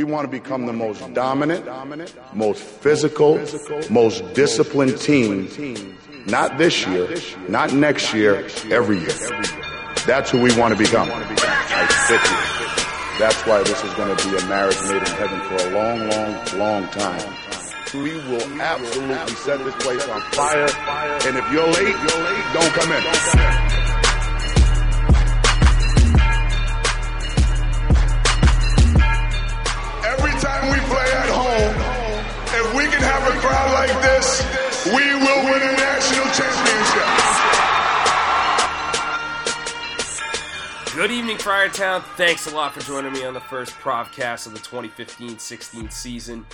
We want to become the most dominant, most physical, most disciplined team, not this year, not next year, every year. That's who we want to become. That's why this is going to be a marriage made in heaven for a long, long, long time. We will absolutely set this place on fire. And if you're late, you're late. Don't come in. Like this, we will win a national championship. Good evening, Friartown. Thanks a lot for joining me on the first Provcast of the 2015-16 season.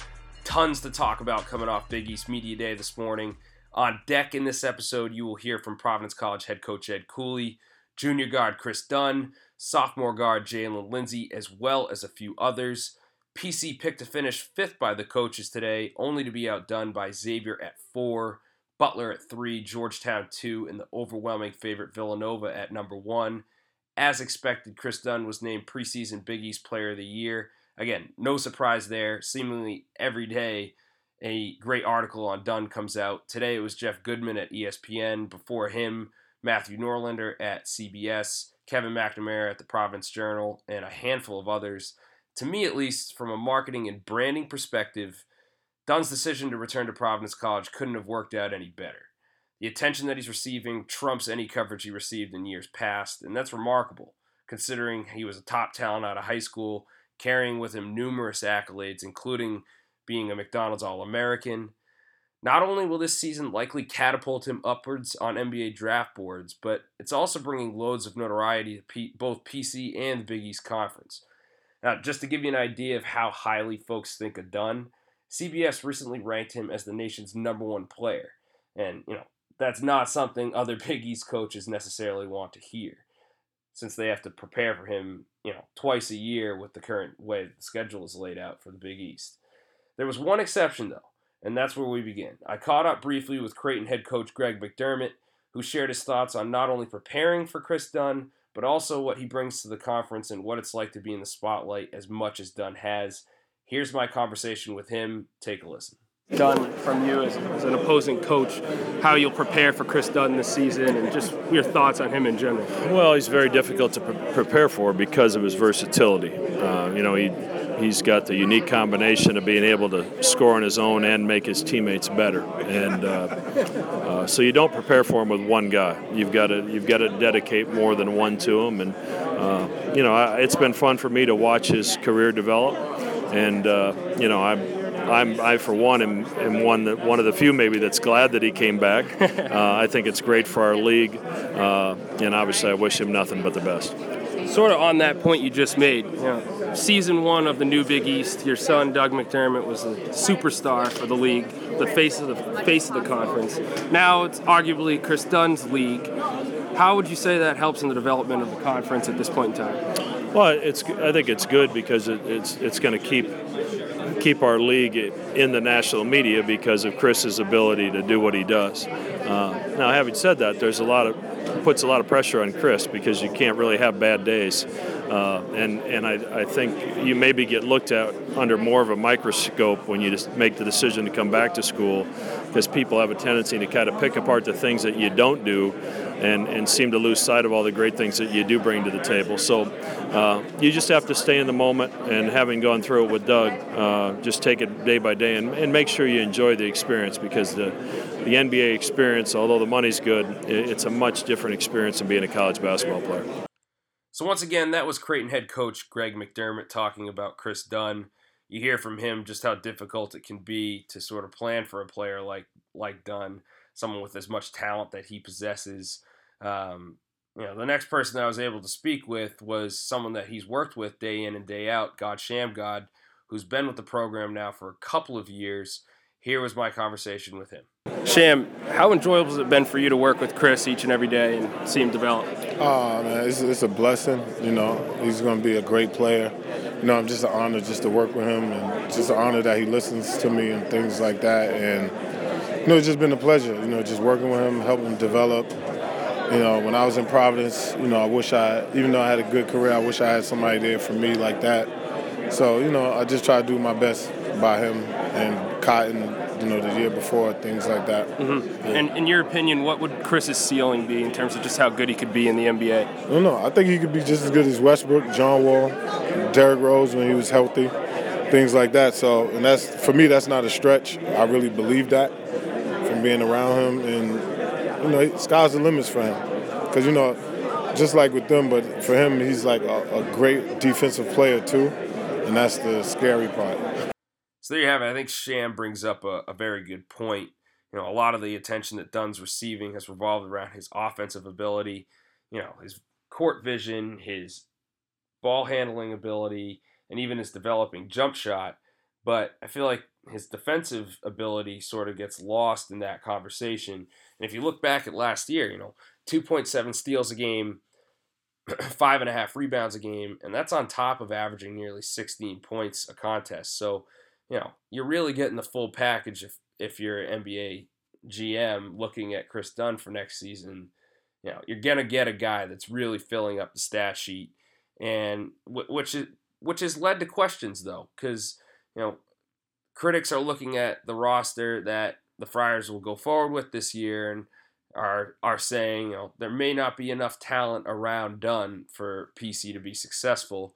Tons to talk about coming off Big East Media Day this morning. On deck in this episode, you will hear from Providence College head coach Ed Cooley, junior guard Kris Dunn, sophomore guard Jalen Lindsey, as well as a few others. PC picked to finish fifth by the coaches today, only to be outdone by Xavier at four, Butler at three, Georgetown two, and the overwhelming favorite Villanova at number one. As expected, Kris Dunn was named preseason Big East Player of the Year. Again, no surprise there. Seemingly every day, a great article on Dunn comes out. Today it was Jeff Goodman at ESPN. Before him, Matthew Norlander at CBS, Kevin McNamara at the Providence Journal, and a handful of others to me at least, from a marketing and branding perspective, Dunn's decision to return to Providence College couldn't have worked out any better. The attention that he's receiving trumps any coverage he received in years past, and that's remarkable, considering he was a top talent out of high school, carrying with him numerous accolades, including being a McDonald's All American. Not only will this season likely catapult him upwards on NBA draft boards, but it's also bringing loads of notoriety to both PC and the Big East Conference. Now, just to give you an idea of how highly folks think of Dunn, CBS recently ranked him as the nation's number one player. And, you know, that's not something other Big East coaches necessarily want to hear, since they have to prepare for him, you know, twice a year with the current way the schedule is laid out for the Big East. There was one exception, though, and that's where we begin. I caught up briefly with Creighton head coach Greg McDermott, who shared his thoughts on not only preparing for Kris Dunn, but also what he brings to the conference and what it's like to be in the spotlight as much as Dunn has. Here's my conversation with him. Take a listen. Dunn, from you as, as, an opposing coach, how you'll prepare for Kris Dunn this season and just your thoughts on him in general. Well, he's very difficult to pre- prepare for because of his versatility. Uh, you know, he he's got the unique combination of being able to score on his own and make his teammates better. And uh, uh, so you don't prepare for him with one guy. You've got to you've got to dedicate more than one to him. And uh, you know, I, it's been fun for me to watch his career develop. And uh, you know, I'm. I'm, I for one, am, am, one that one of the few maybe that's glad that he came back. Uh, I think it's great for our league, uh, and obviously I wish him nothing but the best sort of on that point you just made, you know, season one of the new Big East, your son Doug McDermott was a superstar for the league, the face of the face of the conference. Now it's arguably Kris Dunn's league. How would you say that helps in the development of the conference at this point in time? Well, it's I think it's good because it, it's it's going to keep keep our league in the national media because of Kris's ability to do what he does. Uh, now, having said that, there's a lot of puts a lot of pressure on Kris because you can't really have bad days. Uh, and and I, I think you maybe get looked at under more of a microscope when you just make the decision to come back to school because people have a tendency to kind of pick apart the things that you don't do and, and seem to lose sight of all the great things that you do bring to the table. So uh, you just have to stay in the moment and having gone through it with Doug, uh, just take it day by day and, and make sure you enjoy the experience because the, the NBA experience, although the money's good, it's a much different experience than being a college basketball player. So once again, that was Creighton head coach Greg McDermott talking about Kris Dunn. You hear from him just how difficult it can be to sort of plan for a player like like Dunn someone with as much talent that he possesses. Um, you know, the next person I was able to speak with was someone that he's worked with day in and day out, God Shammgod, who's been with the program now for a couple of years. Here was my conversation with him. Sham, how enjoyable has it been for you to work with Kris each and every day and see him develop? Oh man, it's, it's a blessing. You know, he's going to be a great player. You know, I'm just an honor just to work with him, and just an honor that he listens to me and things like that. And you know, it's just been a pleasure, you know, just working with him, helping him develop. You know, when I was in Providence, you know, I wish I, even though I had a good career, I wish I had somebody there for me like that. So you know, I just try to do my best by him and Cotton. You know, the year before, things like that. Mm-hmm. Yeah. And in your opinion, what would Kris's ceiling be in terms of just how good he could be in the NBA? I don't know. I think he could be just as good as Westbrook, John Wall, Derrick Rose when he was healthy, things like that. So, and that's for me, that's not a stretch. I really believe that from being around him, and you know, sky's the limits for him. Because you know, just like with them, but for him, he's like a, a great defensive player too, and that's the scary part. So there you have it. I think Sham brings up a, a very good point. You know, a lot of the attention that Dunn's receiving has revolved around his offensive ability, you know, his court vision, his ball handling ability, and even his developing jump shot. But I feel like his defensive ability sort of gets lost in that conversation. And if you look back at last year, you know, 2.7 steals a game, five and a half rebounds a game, and that's on top of averaging nearly 16 points a contest. So, you know, you're really getting the full package if if you're an NBA GM looking at Kris Dunn for next season. You know, you're gonna get a guy that's really filling up the stat sheet, and which is which has led to questions though, because you know, critics are looking at the roster that the Friars will go forward with this year, and are are saying, you know, there may not be enough talent around Dunn for PC to be successful.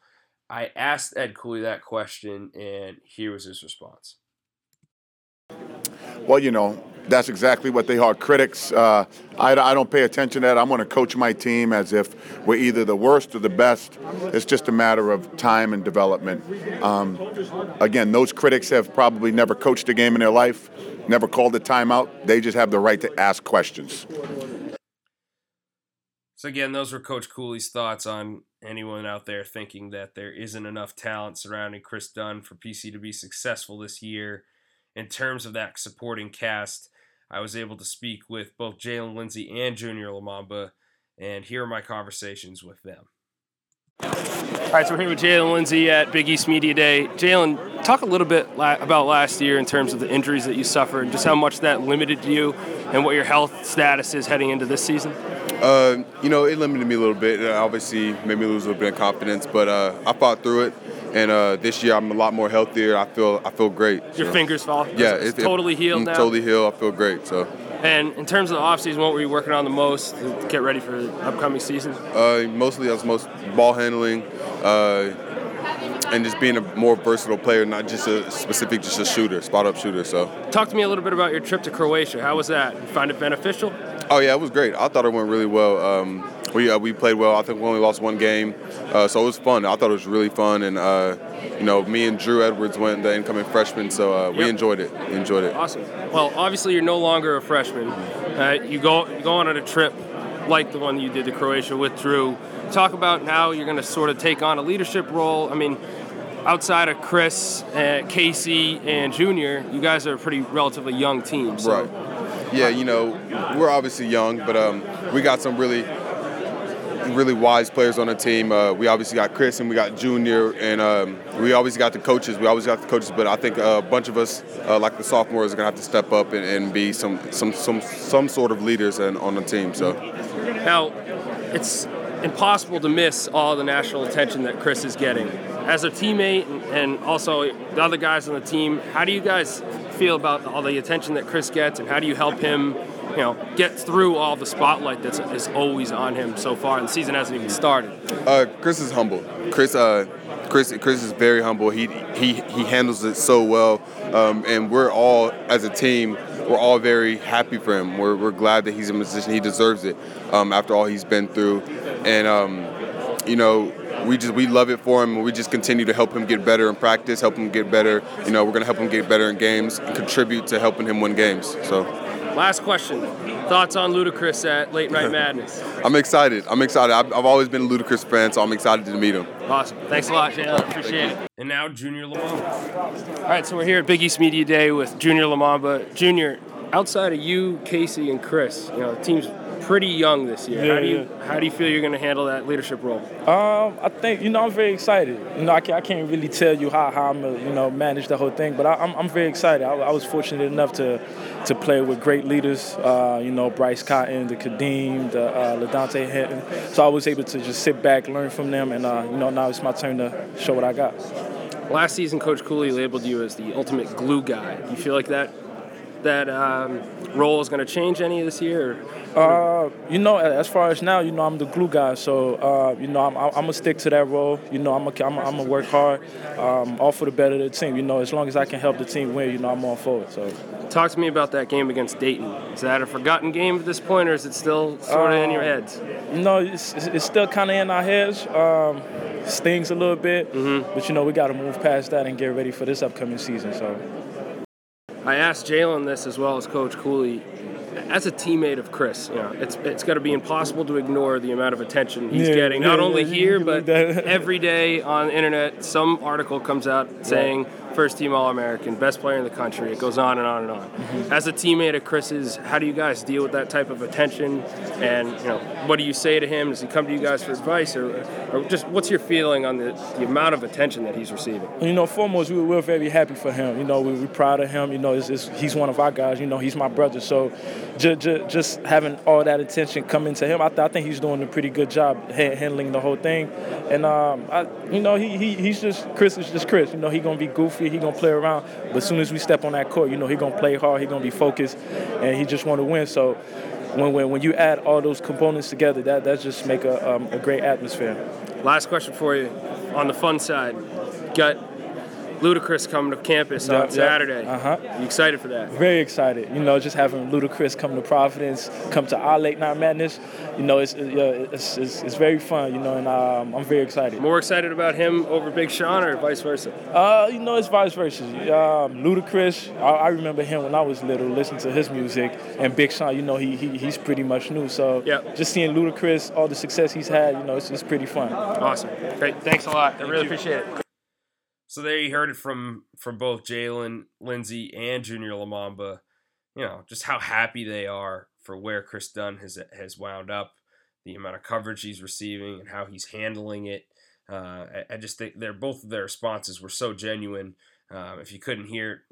I asked Ed Cooley that question, and here was his response. Well, you know, that's exactly what they are critics. Uh, I, I, don't pay attention to that. I'm going to coach my team as if we're either the worst or the best. It's just a matter of time and development. Um, again, those critics have probably never coached a game in their life, never called a timeout. They just have the right to ask questions. So again, those were Coach Cooley's thoughts on anyone out there thinking that there isn't enough talent surrounding Kris Dunn for PC to be successful this year. In terms of that supporting cast, I was able to speak with both Jalen Lindsey and Junior Lomomba, and here are my conversations with them. All right, so we're here with Jalen Lindsey at Big East Media Day. Jalen, talk a little bit about last year in terms of the injuries that you suffered, just how much that limited you, and what your health status is heading into this season. Uh, you know, it limited me a little bit. It obviously made me lose a little bit of confidence, but uh, I fought through it. And uh, this year I'm a lot more healthier. I feel I feel great. Your fingers fall. Yeah, it's, it's totally healed now. Totally healed. I feel great. So. And in terms of the offseason, what were you working on the most to get ready for the upcoming season? Uh, mostly I was most ball handling, uh, and just being a more versatile player, not just a specific, just a shooter, spot up shooter. So. Talk to me a little bit about your trip to Croatia. How was that? You find it beneficial? Oh yeah, it was great. I thought it went really well. Um, we uh, we played well. I think we only lost one game, uh, so it was fun. I thought it was really fun, and uh, you know, me and Drew Edwards went the incoming freshman, so uh, we enjoyed it. We enjoyed it. Awesome. Well, obviously you're no longer a freshman. Uh, you go you go on a trip like the one you did to Croatia with Drew. Talk about how you're going to sort of take on a leadership role. I mean, outside of Kris, uh, Casey, and Junior, you guys are a pretty relatively young team. So. Right. Yeah, you know, we're obviously young, but um, we got some really really wise players on the team. Uh, we obviously got Kris and we got Junior, and um, we always got the coaches. We always got the coaches, but I think a bunch of us, uh, like the sophomores, are gonna have to step up and, and be some some some some sort of leaders in, on the team. So now, it's impossible to miss all the national attention that Kris is getting. As a teammate and also the other guys on the team, how do you guys feel about all the attention that Kris gets, and how do you help him, you know, get through all the spotlight that's is always on him so far, and the season hasn't even started? Uh, Kris is humble. Kris, uh, Kris, Kris is very humble. He he he handles it so well, um, and we're all as a team we're all very happy for him. We're, we're glad that he's in a position. He deserves it um, after all he's been through. And, um, you know, we just we love it for him. And we just continue to help him get better in practice, help him get better. You know, we're gonna help him get better in games and contribute to helping him win games. So. Last question. Thoughts on Ludacris at Late Night Madness? I'm excited. I'm excited. I've, I've, always been a Ludacris fan, so I'm excited to meet him. Awesome. Thanks a lot, Jalen. Appreciate it. And now Junior Lomomba. All right, so we're here at Big East Media Day with Junior Lomomba. Junior, outside of you, Casey, and Chris, you know, the team's pretty young this year. Yeah, how do you yeah. how do you feel you're going to handle that leadership role? Um, I think you know I'm very excited. You know I can't, I can't really tell you how, how I'm gonna you know manage the whole thing, but I, am I'm, I'm very excited. I, I, was fortunate enough to to play with great leaders. Uh, you know Bryce Cotton, the Kadeem, the uh, LaDontae Henton. So I was able to just sit back, learn from them, and uh, you know now it's my turn to show what I got. last season, Coach Cooley labeled you as the ultimate glue guy. Do you feel like that that um, role is going to change any this year? Uh, you know, as far as now, you know, I'm the glue guy, so uh, you know, I'm, I'm, gonna stick to that role. You know, I'm gonna I'm, I'm gonna work hard, um, all for the better of the team. You know, as long as I can help the team win, you know, I'm all for it. So, talk to me about that game against Dayton. Is that a forgotten game at this point, or is it still sort of uh, in your um, heads? You know, it's, it's still kind of in our heads. Um, stings a little bit, mm-hmm. but you know, we got to move past that and get ready for this upcoming season. So. I asked Jalen this as well as Coach Cooley. As a teammate of Kris, you know, it's it's got to be impossible to ignore the amount of attention he's yeah, getting, not yeah, only yeah, here but every day on the internet. Some article comes out saying first team All American, best player in the country. It goes on and on and on. Mm-hmm. As a teammate of Kris's, how do you guys deal with that type of attention? And you know, what do you say to him? Does he come to you guys for advice, or, or just what's your feeling on the, the amount of attention that he's receiving? You know, foremost, we, we're very happy for him. You know, we, we're proud of him. You know, it's, it's, he's one of our guys. You know, he's my brother. So just, just, just having all that attention come into him, I, th- I think he's doing a pretty good job ha- handling the whole thing. And um, I, you know, he, he he's just Kris is just Kris. You know, he's gonna be goofy he gonna play around. But as soon as we step on that court, you know he gonna play hard. He gonna be focused, and he just want to win. So when, when when you add all those components together, that that just make a um, a great atmosphere. Last question for you, on the fun side, got Ludacris coming to campus yep, on Saturday. Uh huh. You excited for that? Very excited. You know, just having Ludacris come to Providence, come to our late night madness. You know, it's it's, it's, it's very fun. You know, and um, I'm very excited. More excited about him over Big Sean or vice versa? Uh, you know, it's vice versa. Um, Ludacris, I, I, remember him when I was little, listening to his music, and Big Sean. You know, he, he he's pretty much new. So yep. just seeing Ludacris, all the success he's had, you know, it's, it's pretty fun. Awesome. Great. Thanks a lot. I really appreciate it. So there you heard it from from both Jalen, Lindsey, and Junior Lomomba. You know, just how happy they are for where Kris Dunn has has wound up, the amount of coverage he's receiving, and how he's handling it. Uh, I, I, just think they're both of their responses were so genuine. Um, if you couldn't hear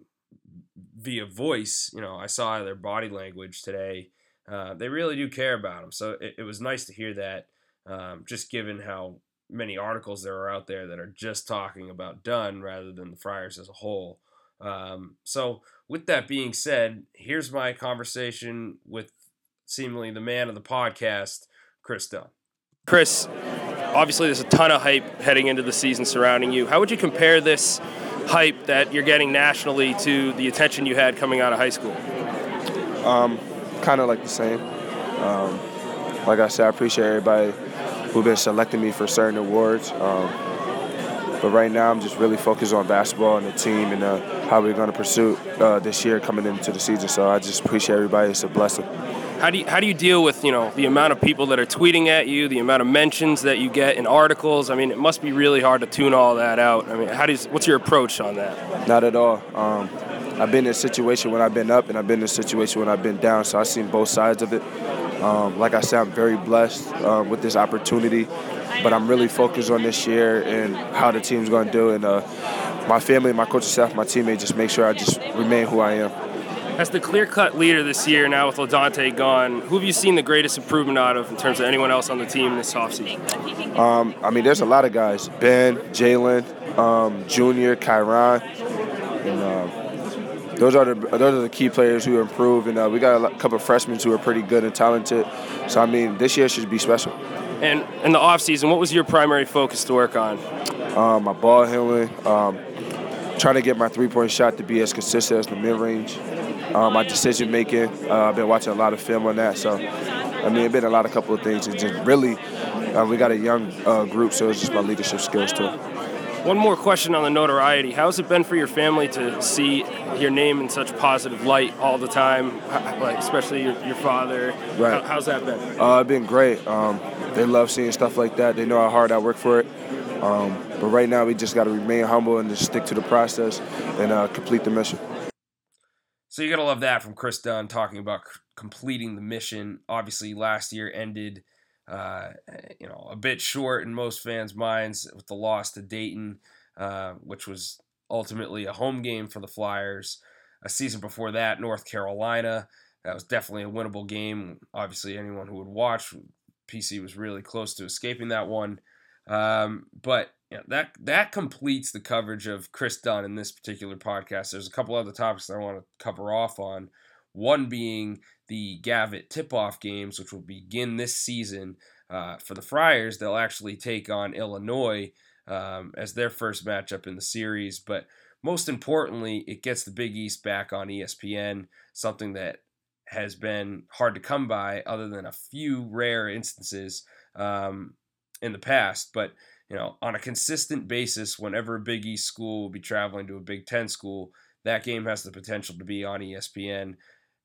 via voice, you know, I saw their body language today. Uh, they really do care about him. So it, it was nice to hear that. Um, just given how many articles there are out there that are just talking about Dunn rather than the Friars as a whole. Um, so, with that being said, here's my conversation with seemingly the man of the podcast, Kris Dunn. Kris, obviously, there's a ton of hype heading into the season surrounding you. How would you compare this hype that you're getting nationally to the attention you had coming out of high school? Um, kind of like the same. Um, like I said, I appreciate everybody who've been selecting me for certain awards. Um, but right now, I'm just really focused on basketball and the team and uh, how we're going to pursue uh, this year coming into the season. So I just appreciate everybody. It's a blessing. How do you, how do you deal with you know the amount of people that are tweeting at you, the amount of mentions that you get in articles? I mean, it must be really hard to tune all that out. I mean, how do you, what's your approach on that? Not at all. Um, I've been in a situation when I've been up, and I've been in a situation when I've been down. So I've seen both sides of it. Um, like I said, I'm very blessed uh, with this opportunity, but I'm really focused on this year and how the team's going to do. And uh, my family, my coaching staff, my teammates, just make sure I just remain who I am. As the clear-cut leader this year, now with LaDontae gone, who have you seen the greatest improvement out of in terms of anyone else on the team this offseason? Um, I mean, there's a lot of guys: Ben, Jalen, um, Junior, Kyron, those are the those are the key players who improve, and uh, we got a couple of freshmen who are pretty good and talented. So I mean, this year should be special. And in the off season, what was your primary focus to work on? Um, my ball handling, um, trying to get my three point shot to be as consistent as the mid range. Um, my decision making, uh, I've been watching a lot of film on that. So I mean, it's been a lot of couple of things. It's just really, uh, we got a young uh, group, so it's just my leadership skills too. One more question on the notoriety. How's it been for your family to see your name in such positive light all the time, like especially your, your father? Right. How, how's that been? Uh, it's been great. Um, they love seeing stuff like that. They know how hard I work for it. Um, but right now, we just got to remain humble and just stick to the process and uh, complete the mission. So you got to love that from Kris Dunn talking about completing the mission. Obviously, last year ended – uh, you know, a bit short in most fans' minds with the loss to Dayton, uh, which was ultimately a home game for the Flyers. A season before that, North Carolina, that was definitely a winnable game. Obviously, anyone who would watch, PC was really close to escaping that one. Um, but yeah, that that completes the coverage of Kris Dunn in this particular podcast. There's a couple other topics I want to cover off on. One being the Gavitt tip-off games, which will begin this season uh, for the Friars. They'll actually take on Illinois um, as their first matchup in the series. But most importantly, it gets the Big East back on ESPN, something that has been hard to come by, other than a few rare instances um, in the past. But you know, on a consistent basis, whenever a Big East school will be traveling to a Big Ten school, that game has the potential to be on ESPN,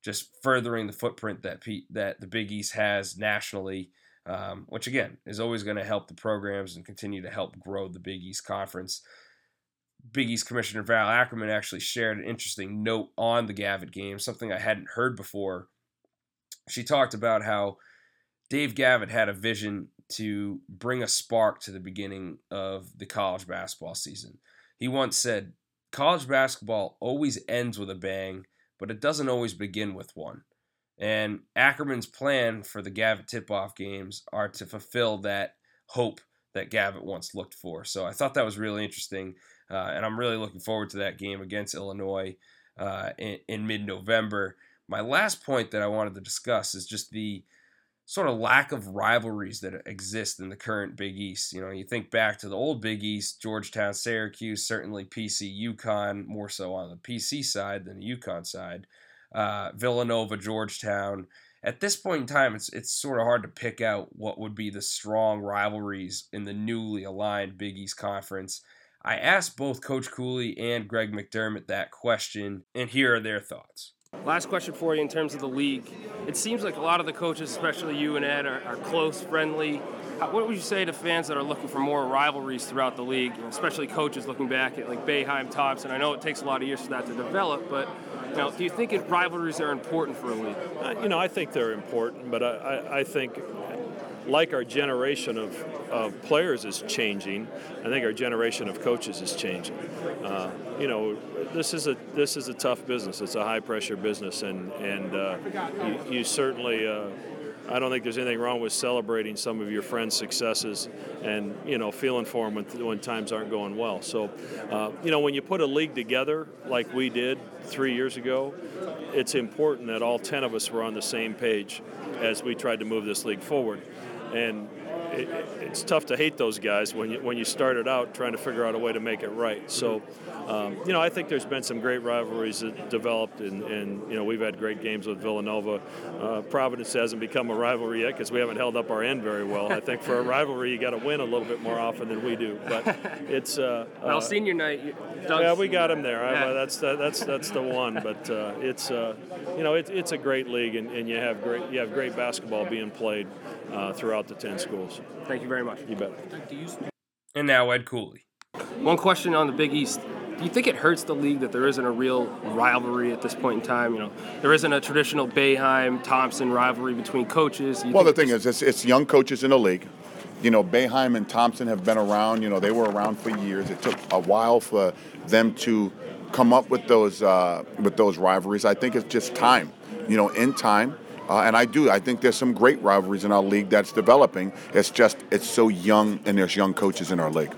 just furthering the footprint that that the Big East has nationally, um, which again is always going to help the programs and continue to help grow the Big East Conference. Big East Commissioner Val Ackerman actually shared an interesting note on the Gavitt game, something I hadn't heard before. She talked about how Dave Gavitt had a vision to bring a spark to the beginning of the college basketball season. He once said, College basketball always ends with a bang, but it doesn't always begin with one. And Ackerman's plan for the Gavitt tip off games are to fulfill that hope that Gavitt once looked for. So I thought that was really interesting. Uh, and I'm really looking forward to that game against Illinois uh, in, in mid November. My last point that I wanted to discuss is just the sort of lack of rivalries that exist in the current Big East. You know, you think back to the old Big East, Georgetown, Syracuse, certainly PC, UConn, more so on the PC side than the UConn side, uh, Villanova, Georgetown. At this point in time, it's it's sort of hard to pick out what would be the strong rivalries in the newly aligned Big East Conference. I asked both Coach Cooley and Greg McDermott that question, and here are their thoughts. Last question for you in terms of the league. It seems like a lot of the coaches, especially you and Ed, are, are close, friendly. What would you say to fans that are looking for more rivalries throughout the league, especially coaches looking back at like Boeheim, Thompson? I know it takes a lot of years for that to develop, but you know, do you think rivalries are important for a league? Uh, you know, I think they're important, but I, I, I think like our generation of, of players is changing, I think our generation of coaches is changing. Uh, you know, this is a this is a tough business. It's a high pressure business, and and uh, you, you, certainly. Uh, I don't think there's anything wrong with celebrating some of your friends' successes and you know feeling for them when, when times aren't going well. So, uh, you know, when you put a league together like we did three years ago, it's important that all ten of us were on the same page as we tried to move this league forward and it, it's tough to hate those guys when you when you started out trying to figure out a way to make it right. So, um, you know, I think there's been some great rivalries that developed, and, and you know we've had great games with Villanova. Uh, Providence hasn't become a rivalry yet because we haven't held up our end very well. I think for a rivalry, you got to win a little bit more often than we do. But it's uh, well, uh, senior night. yeah, we got him there. Yeah. I, that's the, that's that's the one. But uh, it's uh, you know it, it's a great league, and, and you have great you have great basketball being played uh, throughout the ten schools. Thank you very much. You bet. And now Ed Cooley. One question on the Big East. Do you think it hurts the league that there isn't a real rivalry at this point in time? You know, there isn't a traditional Boeheim Thompson rivalry between coaches. well, the thing is, it's, it's young coaches in the league. You know, Boeheim and Thompson have been around. You know, they were around for years. It took a while for them to come up with those uh, with those rivalries. I think it's just time. You know, in time, uh, and I do. I think there's some great rivalries in our league that's developing. It's just it's so young, and there's young coaches in our league.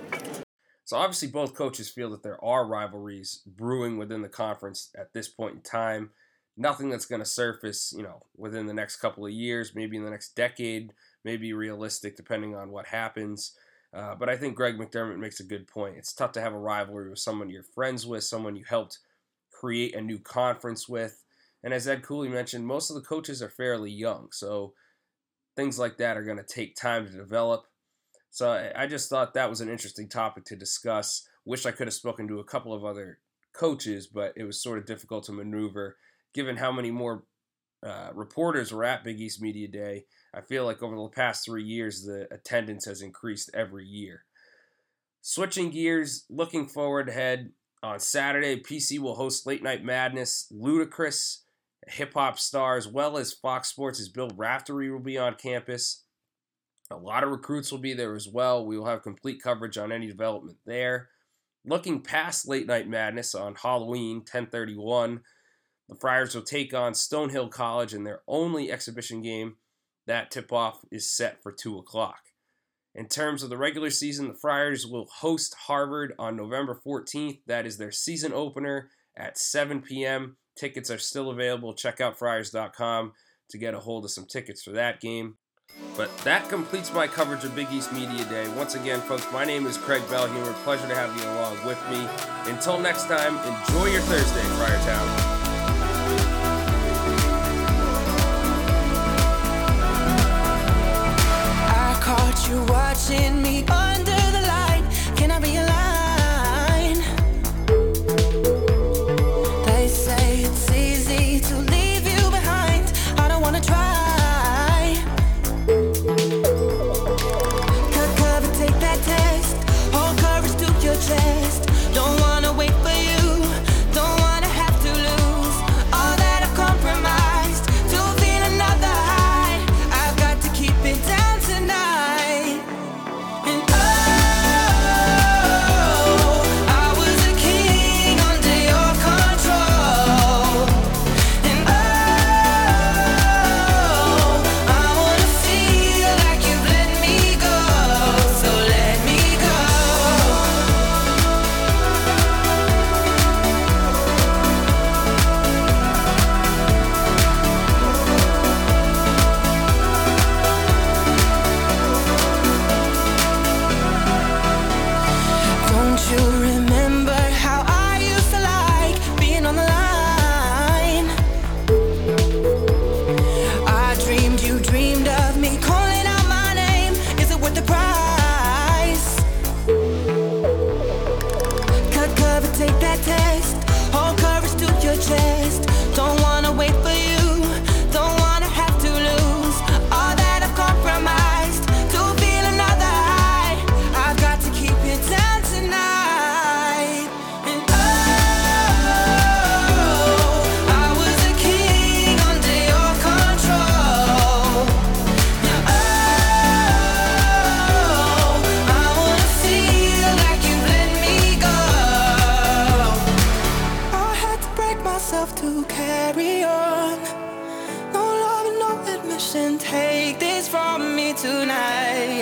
So obviously, both coaches feel that there are rivalries brewing within the conference at this point in time. Nothing that's going to surface, you know, within the next couple of years, maybe in the next decade, maybe realistic depending on what happens. Uh, but I think Greg McDermott makes a good point. It's tough to have a rivalry with someone you're friends with, someone you helped create a new conference with. And as Ed Cooley mentioned, most of the coaches are fairly young, so things like that are going to take time to develop. So I just thought that was an interesting topic to discuss. Wish I could have spoken to a couple of other coaches, but it was sort of difficult to maneuver given how many more uh, reporters were at Big East Media Day. I feel like over the past three years, the attendance has increased every year. Switching gears, looking forward ahead on Saturday, PC will host Late Night Madness. Ludacris hip hop star, as well as Fox Sports' Bill Raftery will be on campus. A lot of recruits will be there as well. We will have complete coverage on any development there. Looking past Late Night Madness on Halloween 1031, the Friars will take on Stonehill College in their only exhibition game. That tip off is set for 2 o'clock. In terms of the regular season, the Friars will host Harvard on November 14th. That is their season opener at 7 p.m. Tickets are still available. Check out friars.com to get a hold of some tickets for that game. But that completes my coverage of Big East Media Day. Once again, folks, my name is Craig Bellhumor. Pleasure to have you along with me. Until next time, enjoy your Thursday, Friartown. caught take this from me tonight.